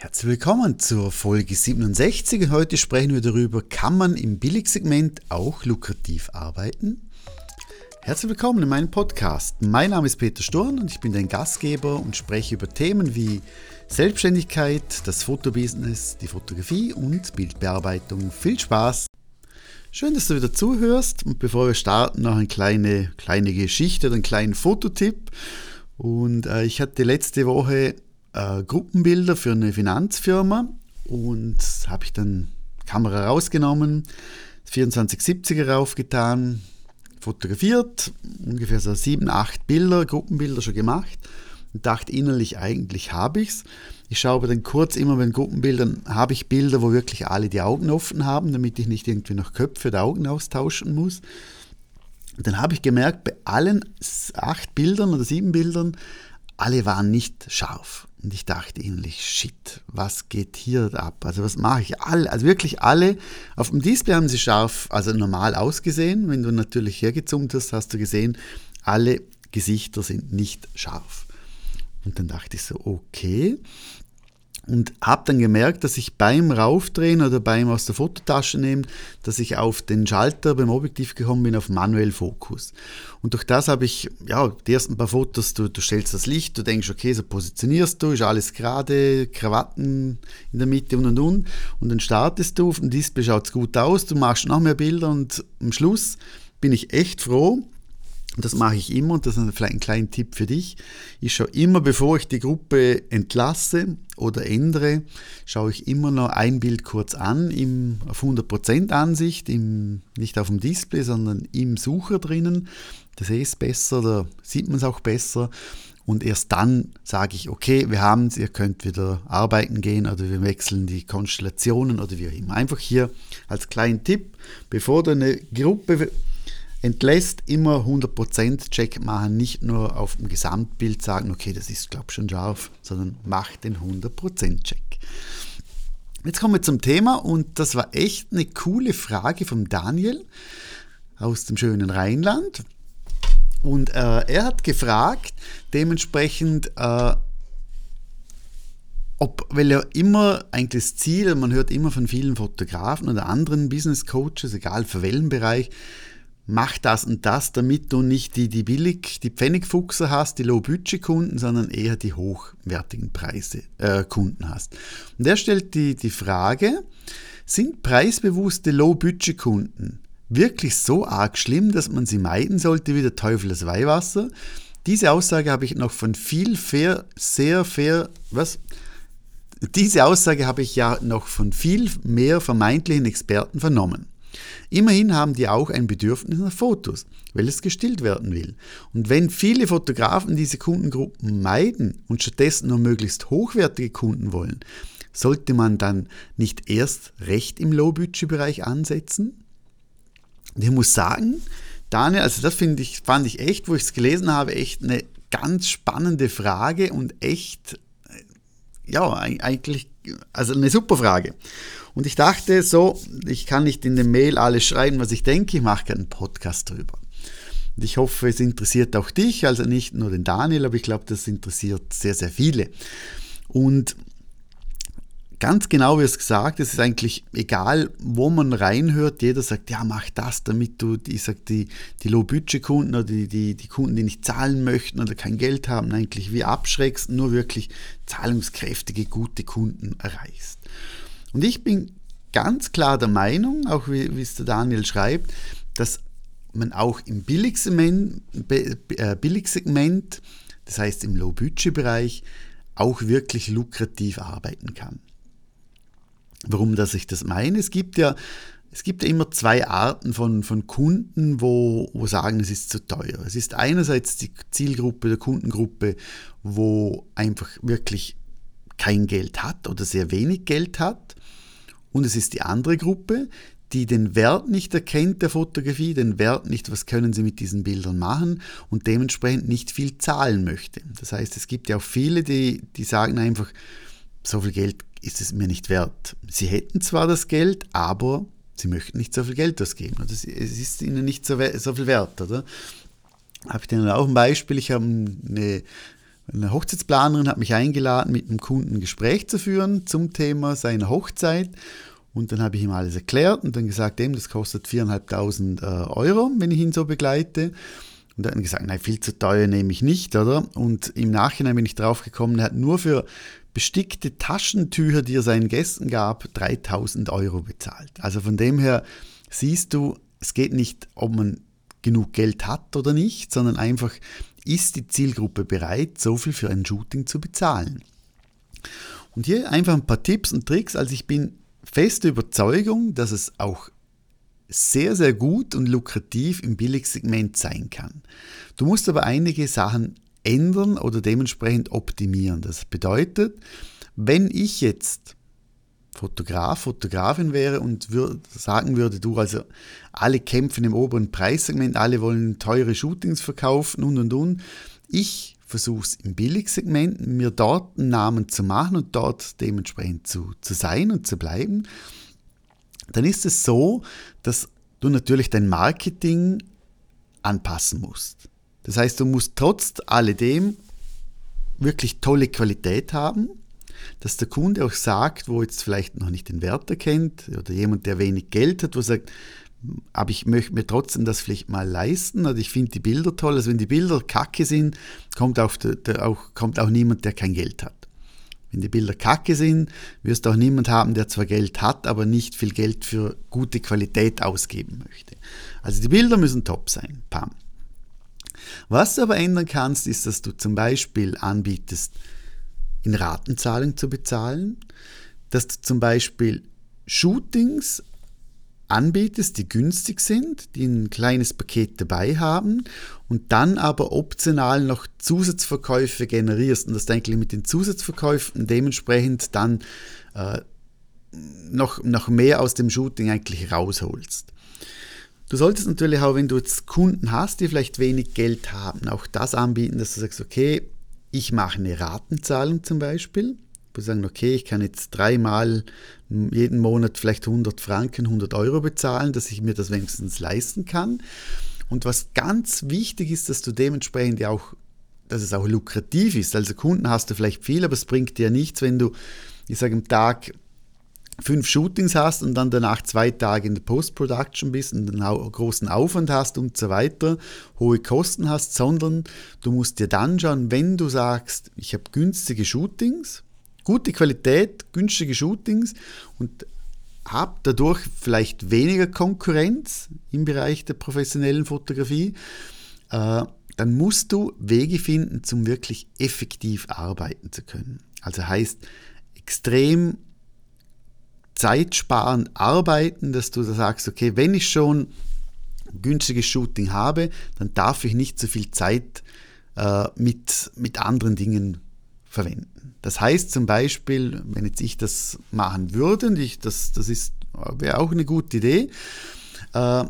Herzlich willkommen zur Folge 67. Heute sprechen wir darüber, kann man im Billigsegment auch lukrativ arbeiten? Herzlich willkommen in meinem Podcast. Mein Name ist Peter Sturm und ich bin dein Gastgeber und spreche über Themen wie Selbstständigkeit, das Fotobusiness, die Fotografie und Bildbearbeitung. Viel Spaß! Schön, dass du wieder zuhörst und bevor wir starten, noch eine kleine, kleine Geschichte oder einen kleinen Fototipp. Und äh, ich hatte letzte Woche äh, Gruppenbilder für eine Finanzfirma und habe ich dann Kamera rausgenommen, 2470er raufgetan, fotografiert, ungefähr so sieben, acht Bilder, Gruppenbilder schon gemacht und dachte innerlich, eigentlich habe ich es. Ich schaue aber dann kurz immer bei den Gruppenbildern, habe ich Bilder, wo wirklich alle die Augen offen haben, damit ich nicht irgendwie noch Köpfe oder Augen austauschen muss. Und dann habe ich gemerkt, bei allen acht Bildern oder sieben Bildern, alle waren nicht scharf. Und ich dachte innerlich, shit, was geht hier ab? Also was mache ich? Alle, also wirklich alle. Auf dem Display haben sie scharf, also normal ausgesehen. Wenn du natürlich hergezoomt hast, hast du gesehen, alle Gesichter sind nicht scharf. Und dann dachte ich so, okay, und habe dann gemerkt, dass ich beim Raufdrehen oder beim aus der Fototasche nehmen, dass ich auf den Schalter beim Objektiv gekommen bin, auf manuell Fokus. Und durch das habe ich, ja, die ersten paar Fotos, du, du stellst das Licht, du denkst, okay, so positionierst du, ist alles gerade, Krawatten in der Mitte und und und. Und dann startest du, auf dem Display schaut es gut aus, du machst noch mehr Bilder und am Schluss bin ich echt froh, und das mache ich immer und das ist vielleicht ein kleiner Tipp für dich. Ich schaue immer, bevor ich die Gruppe entlasse oder ändere, schaue ich immer noch ein Bild kurz an, im, auf 100% Ansicht, im, nicht auf dem Display, sondern im Sucher drinnen. Da sehe ich es besser, da sieht man es auch besser. Und erst dann sage ich, okay, wir haben es, ihr könnt wieder arbeiten gehen oder wir wechseln die Konstellationen oder wie auch immer. Einfach hier als kleinen Tipp, bevor du eine Gruppe entlässt, immer 100% Check machen, nicht nur auf dem Gesamtbild sagen, okay, das ist glaube ich schon scharf, sondern macht den 100% Check. Jetzt kommen wir zum Thema und das war echt eine coole Frage vom Daniel aus dem schönen Rheinland. Und äh, er hat gefragt, dementsprechend, äh, ob, weil er immer eigentlich das Ziel, man hört immer von vielen Fotografen oder anderen Business Coaches, egal für welchen Bereich, mach das und das, damit du nicht die, die billig, die Pfennigfuchser hast, die Low-Budget-Kunden, sondern eher die hochwertigen Preise, äh, Kunden hast. Und er stellt die, die Frage, sind preisbewusste Low-Budget-Kunden wirklich so arg schlimm, dass man sie meiden sollte wie der Teufel das Weihwasser? Diese Aussage habe ich noch von viel fair, sehr fair, was? Diese Aussage habe ich ja noch von viel mehr vermeintlichen Experten vernommen. Immerhin haben die auch ein Bedürfnis nach Fotos, weil es gestillt werden will. Und wenn viele Fotografen diese Kundengruppen meiden und stattdessen nur möglichst hochwertige Kunden wollen, sollte man dann nicht erst recht im Low-Budget-Bereich ansetzen? Und ich muss sagen, Daniel, also das finde ich, fand ich echt, wo ich es gelesen habe, echt eine ganz spannende Frage und echt, ja, eigentlich, also eine super Frage. Und ich dachte so, ich kann nicht in dem Mail alles schreiben, was ich denke, ich mache einen Podcast drüber. Und ich hoffe, es interessiert auch dich, also nicht nur den Daniel, aber ich glaube, das interessiert sehr, sehr viele. Und ganz genau wie es gesagt, es ist eigentlich egal, wo man reinhört, jeder sagt, ja, mach das, damit du, ich sag, die, die Low-Budget-Kunden oder die, die, die Kunden, die nicht zahlen möchten oder kein Geld haben, eigentlich wie abschreckst, nur wirklich zahlungskräftige, gute Kunden erreichst. Und ich bin ganz klar der Meinung, auch wie, wie es der Daniel schreibt, dass man auch im Billigsegment, äh, Billigsegment das heißt im Low-Budget-Bereich, auch wirklich lukrativ arbeiten kann. Warum dass ich das meine? Es gibt ja, es gibt ja immer zwei Arten von, von Kunden, wo, wo sagen, es ist zu teuer. Es ist einerseits die Zielgruppe der Kundengruppe, wo einfach wirklich kein Geld hat oder sehr wenig Geld hat und es ist die andere Gruppe, die den Wert nicht erkennt der Fotografie, den Wert nicht, was können sie mit diesen Bildern machen und dementsprechend nicht viel zahlen möchte. Das heißt, es gibt ja auch viele, die, die sagen einfach, so viel Geld ist es mir nicht wert. Sie hätten zwar das Geld, aber sie möchten nicht so viel Geld ausgeben. es ist ihnen nicht so, so viel wert, oder? Habe ich dann auch ein Beispiel. Ich habe eine Eine Hochzeitsplanerin hat mich eingeladen, mit einem Kunden ein Gespräch zu führen zum Thema seiner Hochzeit. Und dann habe ich ihm alles erklärt und dann gesagt, dem, das kostet 4.500 äh, Euro, wenn ich ihn so begleite. Und er hat gesagt, nein, viel zu teuer nehme ich nicht, oder? Und im Nachhinein bin ich drauf gekommen, er hat nur für bestickte Taschentücher, die er seinen Gästen gab, 3000 Euro bezahlt. Also von dem her siehst du, es geht nicht, ob man genug Geld hat oder nicht, sondern einfach, ist die Zielgruppe bereit, so viel für ein Shooting zu bezahlen. Und hier einfach ein paar Tipps und Tricks. Also ich bin feste Überzeugung, dass es auch sehr, sehr gut und lukrativ im Billigsegment sein kann. Du musst aber einige Sachen ändern oder dementsprechend optimieren. Das bedeutet, wenn ich jetzt Fotograf, Fotografin wäre und würd, sagen würde, du, also alle kämpfen im oberen Preissegment, alle wollen teure Shootings verkaufen und und und. Ich versuche es im Billigsegment, mir dort einen Namen zu machen und dort dementsprechend zu, zu sein und zu bleiben. Dann ist es so, dass du natürlich dein Marketing anpassen musst. Das heißt, du musst trotz alledem wirklich tolle Qualität haben, dass der Kunde auch sagt, wo jetzt vielleicht noch nicht den Wert erkennt oder jemand, der wenig Geld hat, wo sagt, aber ich möchte mir trotzdem das vielleicht mal leisten oder ich finde die Bilder toll. Also wenn die Bilder kacke sind, kommt auch, der, auch, kommt auch niemand, der kein Geld hat. Wenn die Bilder kacke sind, wirst du auch niemand haben, der zwar Geld hat, aber nicht viel Geld für gute Qualität ausgeben möchte. Also die Bilder müssen top sein. Pam. Was du aber ändern kannst, ist, dass du zum Beispiel anbietest, in Ratenzahlung zu bezahlen, dass du zum Beispiel Shootings anbietest, die günstig sind, die ein kleines Paket dabei haben und dann aber optional noch Zusatzverkäufe generierst und dass du eigentlich mit den Zusatzverkäufen dementsprechend dann äh, noch, noch mehr aus dem Shooting eigentlich rausholst. Du solltest natürlich auch, wenn du jetzt Kunden hast, die vielleicht wenig Geld haben, auch das anbieten, dass du sagst, okay, ich mache eine Ratenzahlung zum Beispiel wo sagen, okay, ich kann jetzt dreimal jeden Monat vielleicht 100 Franken, 100 Euro bezahlen, dass ich mir das wenigstens leisten kann. Und was ganz wichtig ist, dass du dementsprechend ja auch, dass es auch lukrativ ist. Also Kunden hast du vielleicht viel, aber es bringt dir nichts, wenn du, ich sage, am Tag fünf Shootings hast und dann danach zwei Tage in der Post-Production bist und einen großen Aufwand hast und so weiter, hohe Kosten hast, sondern du musst dir dann schauen, wenn du sagst, ich habe günstige Shootings, gute Qualität, günstige Shootings und habe dadurch vielleicht weniger Konkurrenz im Bereich der professionellen Fotografie, äh, dann musst du Wege finden, zum wirklich effektiv arbeiten zu können. Also heißt extrem zeitsparend arbeiten, dass du da sagst, okay, wenn ich schon günstiges Shooting habe, dann darf ich nicht so viel Zeit äh, mit, mit anderen Dingen verwenden. Das heißt zum Beispiel, wenn jetzt ich das machen würde, und ich, das, das ist, wäre auch eine gute Idee, äh,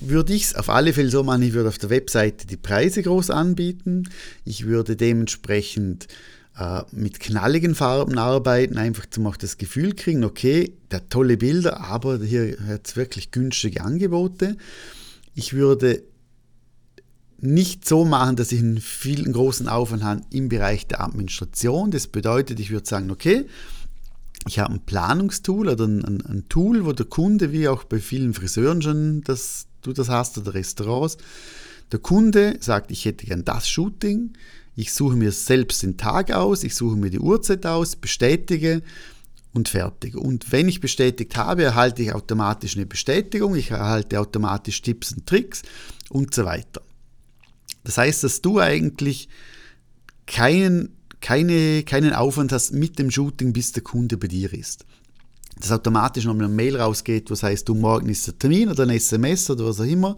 würde ich es auf alle Fälle so machen, ich würde auf der Webseite die Preise groß anbieten, ich würde dementsprechend äh, mit knalligen Farben arbeiten, einfach zum auch das Gefühl kriegen, okay, der tolle Bilder, aber hier hat es wirklich günstige Angebote. Ich würde nicht so machen, dass ich einen vielen großen Aufwand habe im Bereich der Administration. Das bedeutet, ich würde sagen, okay, ich habe ein Planungstool oder ein, ein, ein, Tool, wo der Kunde, wie auch bei vielen Friseuren schon, dass du das hast oder Restaurants, der Kunde sagt, ich hätte gern das Shooting, ich suche mir selbst den Tag aus, ich suche mir die Uhrzeit aus, bestätige und fertig. Und wenn ich bestätigt habe, erhalte ich automatisch eine Bestätigung, ich erhalte automatisch Tipps und Tricks und so weiter. Das heißt, dass du eigentlich keinen, keine, keinen Aufwand hast mit dem Shooting, bis der Kunde bei dir ist. Dass automatisch nochmal eine Mail rausgeht, was heißt, du morgen ist der Termin oder ein SMS oder was auch immer.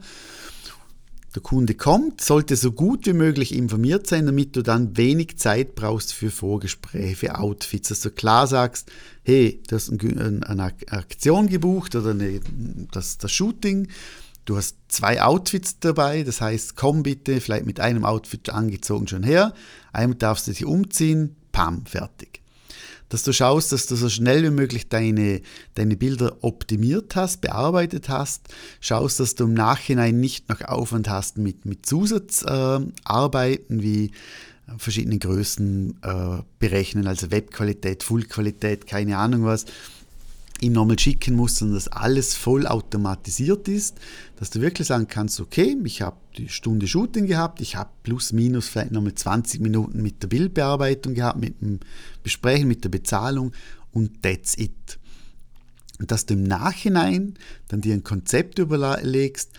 Der Kunde kommt, sollte so gut wie möglich informiert sein, damit du dann wenig Zeit brauchst für Vorgespräche, für Outfits, dass du klar sagst, hey, du hast eine Aktion gebucht oder eine, das, das Shooting, Du hast zwei Outfits dabei, das heißt, komm bitte vielleicht mit einem Outfit angezogen schon her. Einmal darfst du dich umziehen, pam, fertig. Dass du schaust, dass du so schnell wie möglich deine, deine Bilder optimiert hast, bearbeitet hast. Schaust, dass du im Nachhinein nicht noch Aufwand hast mit, mit Zusatzarbeiten äh, wie verschiedene Größen äh, berechnen, also Webqualität, Fullqualität, keine Ahnung was, ihm nochmal schicken musst, sondern dass alles voll automatisiert ist, dass du wirklich sagen kannst, okay, ich habe die Stunde Shooting gehabt, ich habe plus minus vielleicht nochmal 20 Minuten mit der Bildbearbeitung gehabt, mit dem Besprechen, mit der Bezahlung und that's it. Und dass du im Nachhinein dann dir ein Konzept überlegst,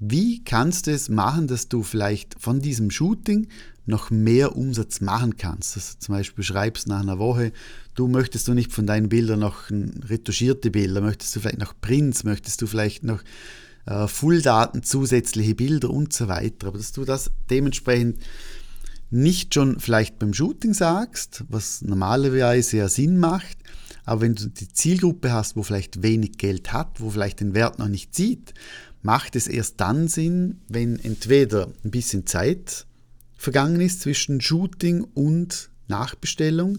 wie kannst du es machen, dass du vielleicht von diesem Shooting noch mehr Umsatz machen kannst. Dass du zum Beispiel schreibst nach einer Woche, du möchtest du nicht von deinen Bildern noch retuschierte Bilder, möchtest du vielleicht noch Prints, möchtest du vielleicht noch äh, Fulldaten, zusätzliche Bilder und so weiter. Aber dass du das dementsprechend nicht schon vielleicht beim Shooting sagst, was normalerweise ja Sinn macht, aber wenn du die Zielgruppe hast, wo vielleicht wenig Geld hat, wo vielleicht den Wert noch nicht sieht, macht es erst dann Sinn, wenn entweder ein bisschen Zeit vergangen ist zwischen Shooting und Nachbestellung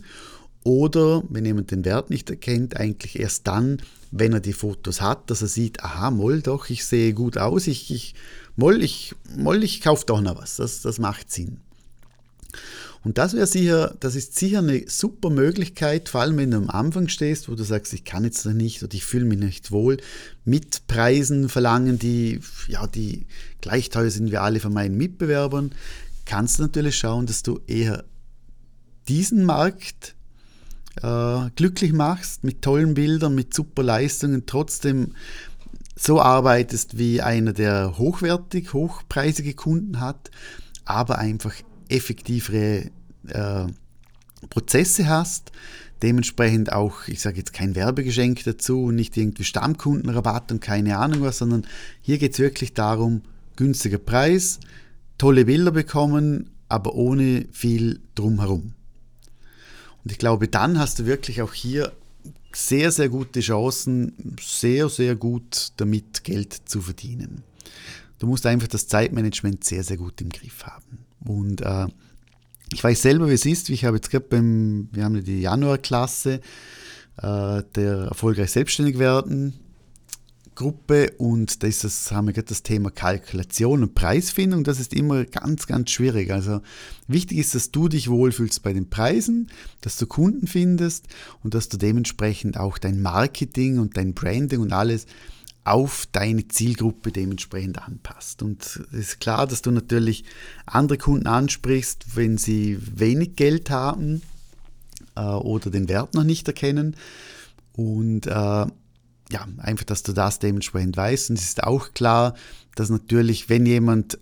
oder wenn jemand den Wert nicht erkennt, eigentlich erst dann, wenn er die Fotos hat, dass er sieht, aha, moll doch, ich sehe gut aus, ich, ich moll, ich, moll, ich kaufe doch noch was. Das, das macht Sinn. Und das wäre sicher, das ist sicher eine super Möglichkeit, vor allem wenn du am Anfang stehst, wo du sagst, ich kann jetzt noch nicht oder ich fühle mich nicht wohl, mit Preisen verlangen, die, ja, die gleich teuer sind wie alle von meinen Mitbewerbern, kannst du natürlich schauen, dass du eher diesen Markt äh, glücklich machst, mit tollen Bildern, mit super Leistungen, trotzdem so arbeitest wie einer, der hochwertig, hochpreisige Kunden hat, aber einfach effektivere äh, Prozesse hast, dementsprechend auch, ich sage jetzt kein Werbegeschenk dazu und nicht irgendwie Stammkundenrabatt und keine Ahnung was, sondern hier geht es wirklich darum, günstiger Preis, tolle Bilder bekommen, aber ohne viel drumherum. Und ich glaube, dann hast du wirklich auch hier sehr, sehr gute Chancen, sehr, sehr gut damit Geld zu verdienen. Du musst einfach das Zeitmanagement sehr, sehr gut im Griff haben. Und äh, ich weiß selber, wie es ist. Ich habe jetzt gerade beim, wir haben die Januarklasse äh, der erfolgreich selbstständig werden Gruppe und da ist das, haben wir gerade das Thema Kalkulation und Preisfindung. Das ist immer ganz, ganz schwierig. Also wichtig ist, dass du dich wohlfühlst bei den Preisen, dass du Kunden findest und dass du dementsprechend auch dein Marketing und dein Branding und alles auf deine Zielgruppe dementsprechend anpasst. Und es ist klar, dass du natürlich andere Kunden ansprichst, wenn sie wenig Geld haben äh, oder den Wert noch nicht erkennen. Und äh, ja, einfach, dass du das dementsprechend weißt. Und es ist auch klar, dass natürlich, wenn jemand,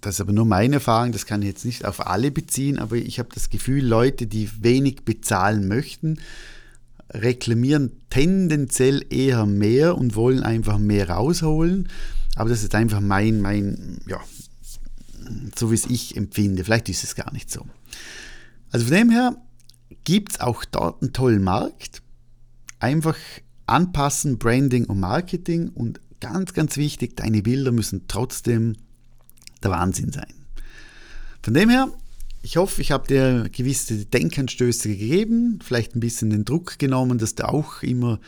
das ist aber nur meine Erfahrung, das kann ich jetzt nicht auf alle beziehen, aber ich habe das Gefühl, Leute, die wenig bezahlen möchten, reklamieren tendenziell eher mehr und wollen einfach mehr rausholen. Aber das ist einfach mein, mein, ja, so wie es ich empfinde. Vielleicht ist es gar nicht so. Also von dem her gibt es auch dort einen tollen Markt. Einfach anpassen, Branding und Marketing und ganz, ganz wichtig, deine Bilder müssen trotzdem der Wahnsinn sein. Von dem her ich hoffe, ich habe dir gewisse Denkanstöße gegeben, vielleicht ein bisschen den Druck genommen, dass du auch immer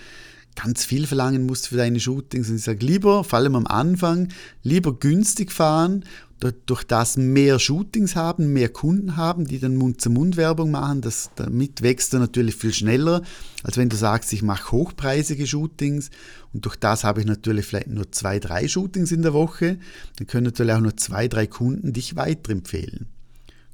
ganz viel verlangen musst für deine Shootings. Und ich sage lieber, vor allem am Anfang, lieber günstig fahren, durch das mehr Shootings haben, mehr Kunden haben, die dann Mund-zu-Mund-Werbung machen. Das, damit wächst du natürlich viel schneller, als wenn du sagst, ich mache hochpreisige Shootings und durch das habe ich natürlich vielleicht nur zwei, drei Shootings in der Woche. Dann können natürlich auch nur zwei, drei Kunden dich weiterempfehlen.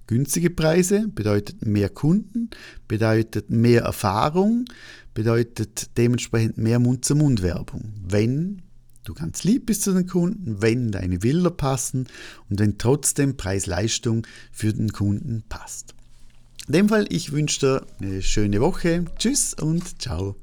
Günstige Preise bedeutet mehr Kunden, bedeutet mehr Erfahrung, bedeutet dementsprechend mehr Mund-zu-Mund-Werbung. Wenn du ganz lieb bist zu den Kunden, wenn deine Bilder passen und wenn trotzdem Preis-Leistung für den Kunden passt. In dem Fall, ich wünsche dir eine schöne Woche. Tschüss und ciao.